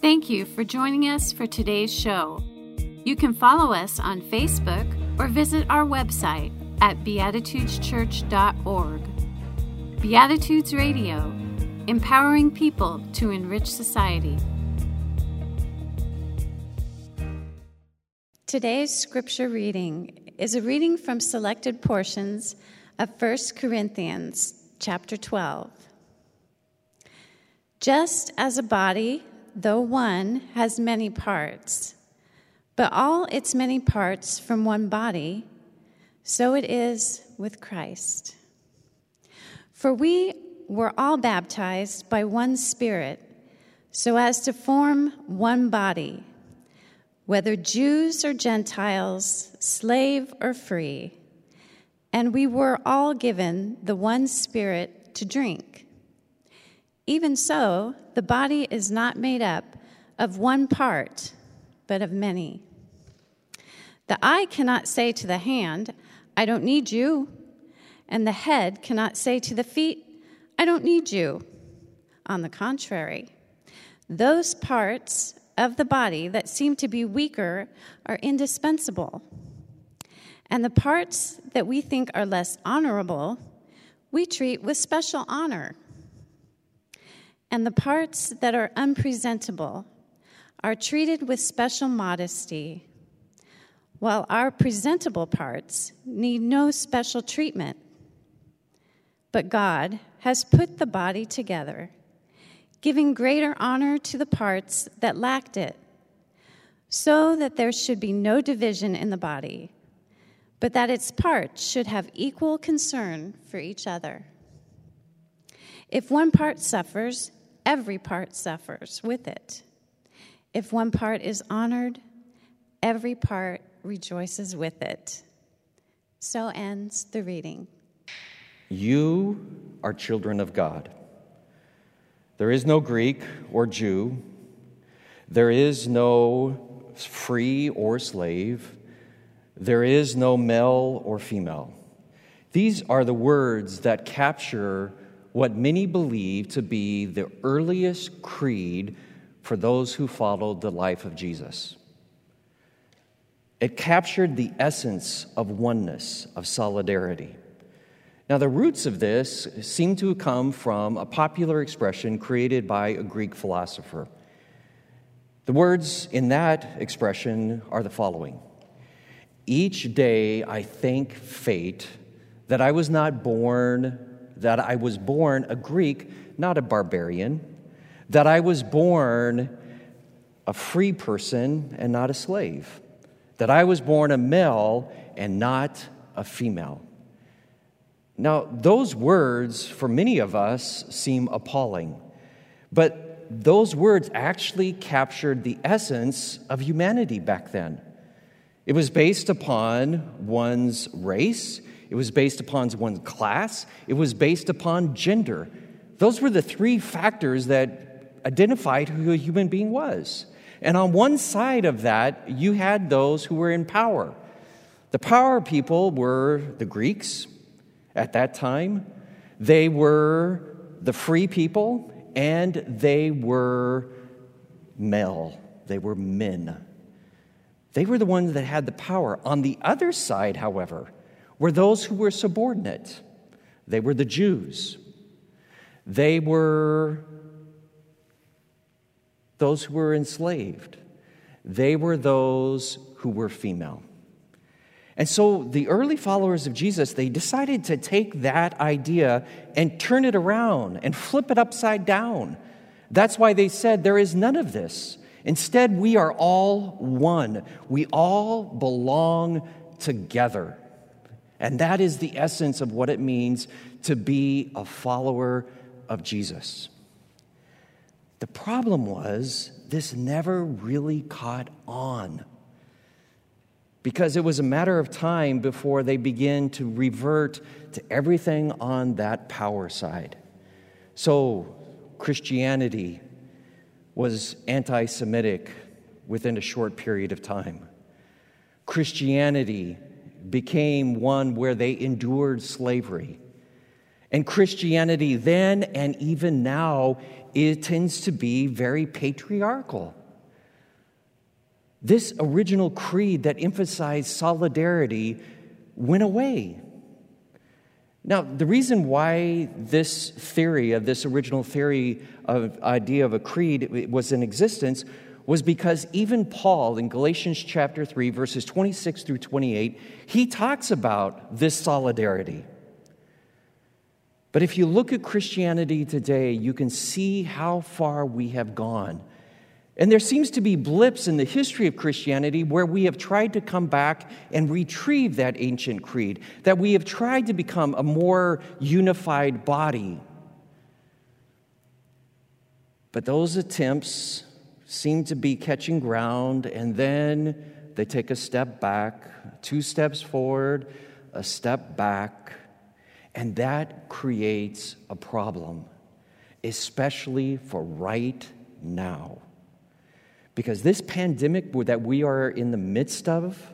Thank you for joining us for today's show. You can follow us on Facebook or visit our website at beatitudeschurch.org. Beatitudes Radio, empowering people to enrich society. Today's scripture reading is a reading from selected portions of 1 Corinthians chapter 12. Just as a body though one, has many parts, but all its many parts from one body, so it is with Christ. For we were all baptized by one Spirit, so as to form one body, whether Jews or Gentiles, slave or free, and we were all given the one Spirit to drink. Even so, the body is not made up of one part, but of many. The eye cannot say to the hand, I don't need you. And the head cannot say to the feet, I don't need you. On the contrary, those parts of the body that seem to be weaker are indispensable. And the parts that we think are less honorable, we treat with special honor and the parts that are unpresentable are treated with special modesty, while our presentable parts need no special treatment. But God has put the body together, giving greater honor to the parts that lacked it, so that there should be no division in the body, but that its parts should have equal concern for each other. If one part suffers, every part suffers with it. If one part is honored, every part rejoices with it. So ends the reading. You are children of God. There is no Greek or Jew. There is no free or slave. There is no male or female. These are the words that capture what many believe to be the earliest creed for those who followed the life of Jesus. It captured the essence of oneness, of solidarity. Now, the roots of this seem to come from a popular expression created by a Greek philosopher. The words in that expression are the following Each day I thank fate that I was not born that I was born a Greek, not a barbarian, that I was born a free person and not a slave, that I was born a male and not a female. Now, those words for many of us seem appalling, but those words actually captured the essence of humanity back then. It was based upon one's race, it was based upon one's class, it was based upon gender. Those were the three factors that identified who a human being was. And on one side of that, you had those who were in power. The power people were the Greeks at that time, they were the free people, and they were male, they were men. They were the ones that had the power. On the other side, however, were those who were subordinate. They were the Jews. They were those who were enslaved. They were those who were female. And so the early followers of Jesus, they decided to take that idea and turn it around and flip it upside down. That's why they said there is none of this. Instead, we are all one. We all belong together. And that is the essence of what it means to be a follower of Jesus. The problem was, this never really caught on because it was a matter of time before they began to revert to everything on that power side. So, Christianity was anti Semitic within a short period of time. Christianity became one where they endured slavery. And Christianity then and even now it tends to be very patriarchal. This original creed that emphasized solidarity went away. Now, the reason why this theory of this original theory of idea of a creed was in existence was because even Paul in Galatians chapter 3 verses 26 through 28, he talks about this solidarity. But if you look at Christianity today, you can see how far we have gone. And there seems to be blips in the history of Christianity where we have tried to come back and retrieve that ancient creed, that we have tried to become a more unified body. But those attempts seem to be catching ground, and then they take a step back, two steps forward, a step back, and that creates a problem, especially for right now. Because this pandemic that we are in the midst of,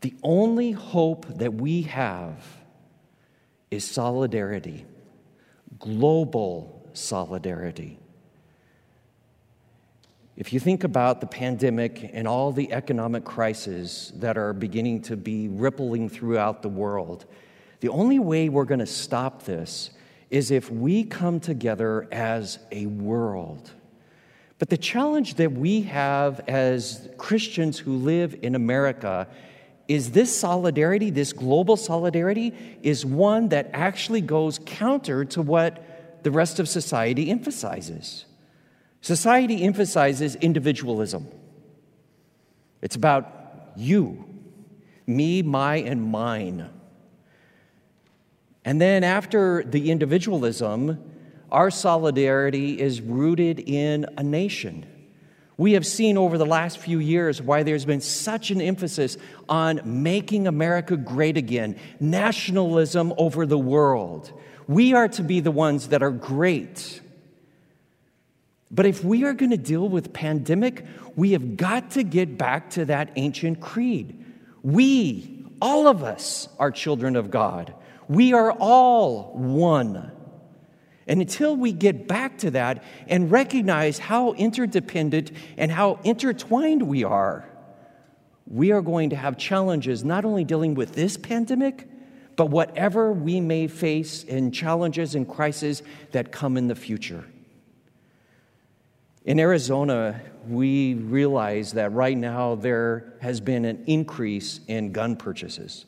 the only hope that we have is solidarity, global solidarity. If you think about the pandemic and all the economic crises that are beginning to be rippling throughout the world, the only way we're going to stop this is if we come together as a world. But the challenge that we have as Christians who live in America is this solidarity, this global solidarity, is one that actually goes counter to what the rest of society emphasizes. Society emphasizes individualism. It's about you, me, my, and mine. And then after the individualism, our solidarity is rooted in a nation. We have seen over the last few years why there's been such an emphasis on making America great again, nationalism over the world. We are to be the ones that are great. But if we are going to deal with pandemic, we have got to get back to that ancient creed. We, all of us, are children of God. We are all one. And until we get back to that and recognize how interdependent and how intertwined we are, we are going to have challenges not only dealing with this pandemic, but whatever we may face in challenges and crises that come in the future. In Arizona, we realize that right now there has been an increase in gun purchases.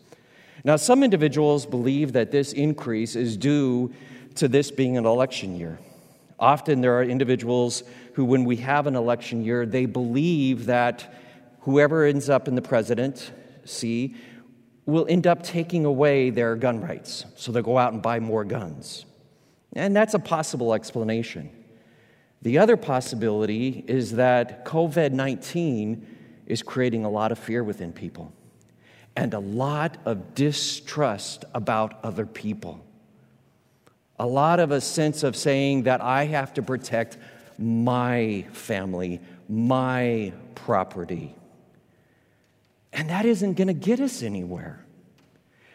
Now, some individuals believe that this increase is due to this being an election year. Often there are individuals who, when we have an election year, they believe that whoever ends up in the presidency will end up taking away their gun rights. So they'll go out and buy more guns. And that's a possible explanation. The other possibility is that COVID 19 is creating a lot of fear within people and a lot of distrust about other people. A lot of a sense of saying that I have to protect my family, my property. And that isn't going to get us anywhere.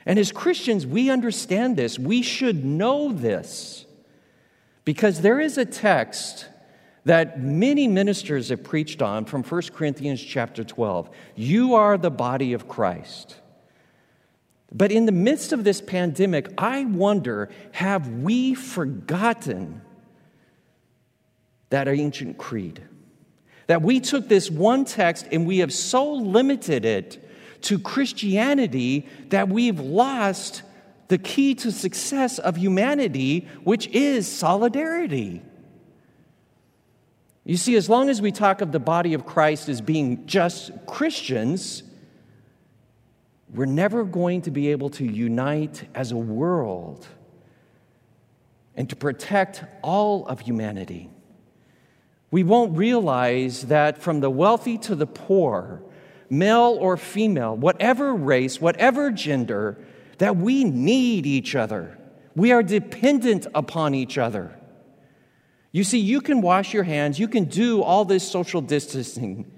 And as Christians, we understand this. We should know this because there is a text that many ministers have preached on from 1 Corinthians chapter 12. You are the body of Christ. But in the midst of this pandemic, I wonder have we forgotten that ancient creed? That we took this one text and we have so limited it to Christianity that we've lost the key to success of humanity, which is solidarity. You see, as long as we talk of the body of Christ as being just Christians, we're never going to be able to unite as a world and to protect all of humanity. We won't realize that from the wealthy to the poor, male or female, whatever race, whatever gender, that we need each other. We are dependent upon each other. You see, you can wash your hands, you can do all this social distancing.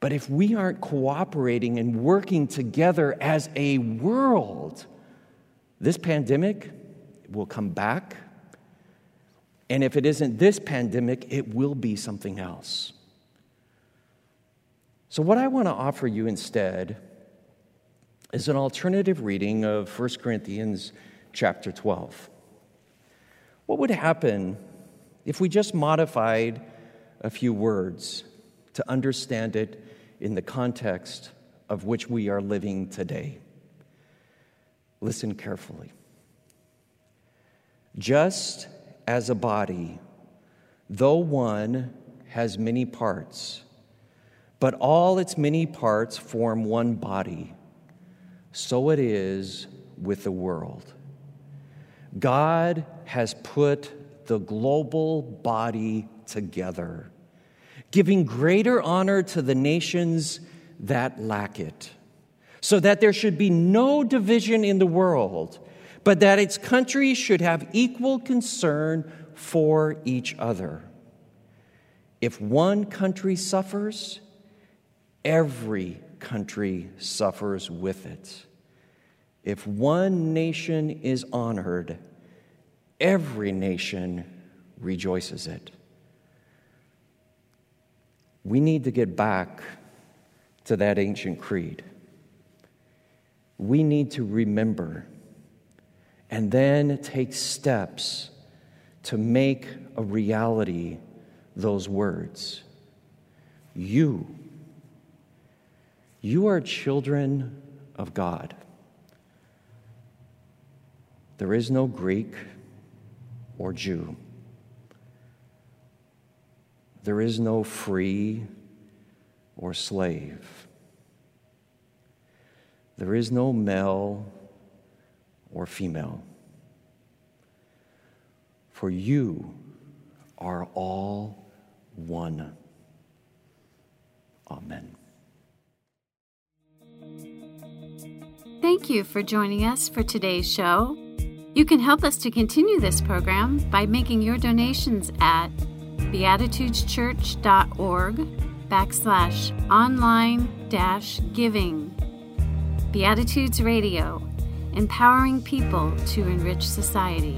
But if we aren't cooperating and working together as a world, this pandemic will come back And if it isn't this pandemic, it will be something else. So, what I want to offer you instead is an alternative reading of 1 Corinthians chapter 12. What would happen if we just modified a few words to understand it in the context of which we are living today? Listen carefully. Just as a body, though one has many parts, but all its many parts form one body, so it is with the world. God has put the global body together, giving greater honor to the nations that lack it, so that there should be no division in the world but that its countries should have equal concern for each other. If one country suffers, every country suffers with it. If one nation is honored, every nation rejoices it. We need to get back to that ancient creed. We need to remember and then take steps to make a reality those words. You, you are children of God. There is no Greek or Jew. There is no free or slave. There is no male or female. For you are all one. Amen. Thank you for joining us for today's show. You can help us to continue this program by making your donations at beatitudeschurch.org backslash online dash giving. Beatitudes Radio empowering people to enrich society.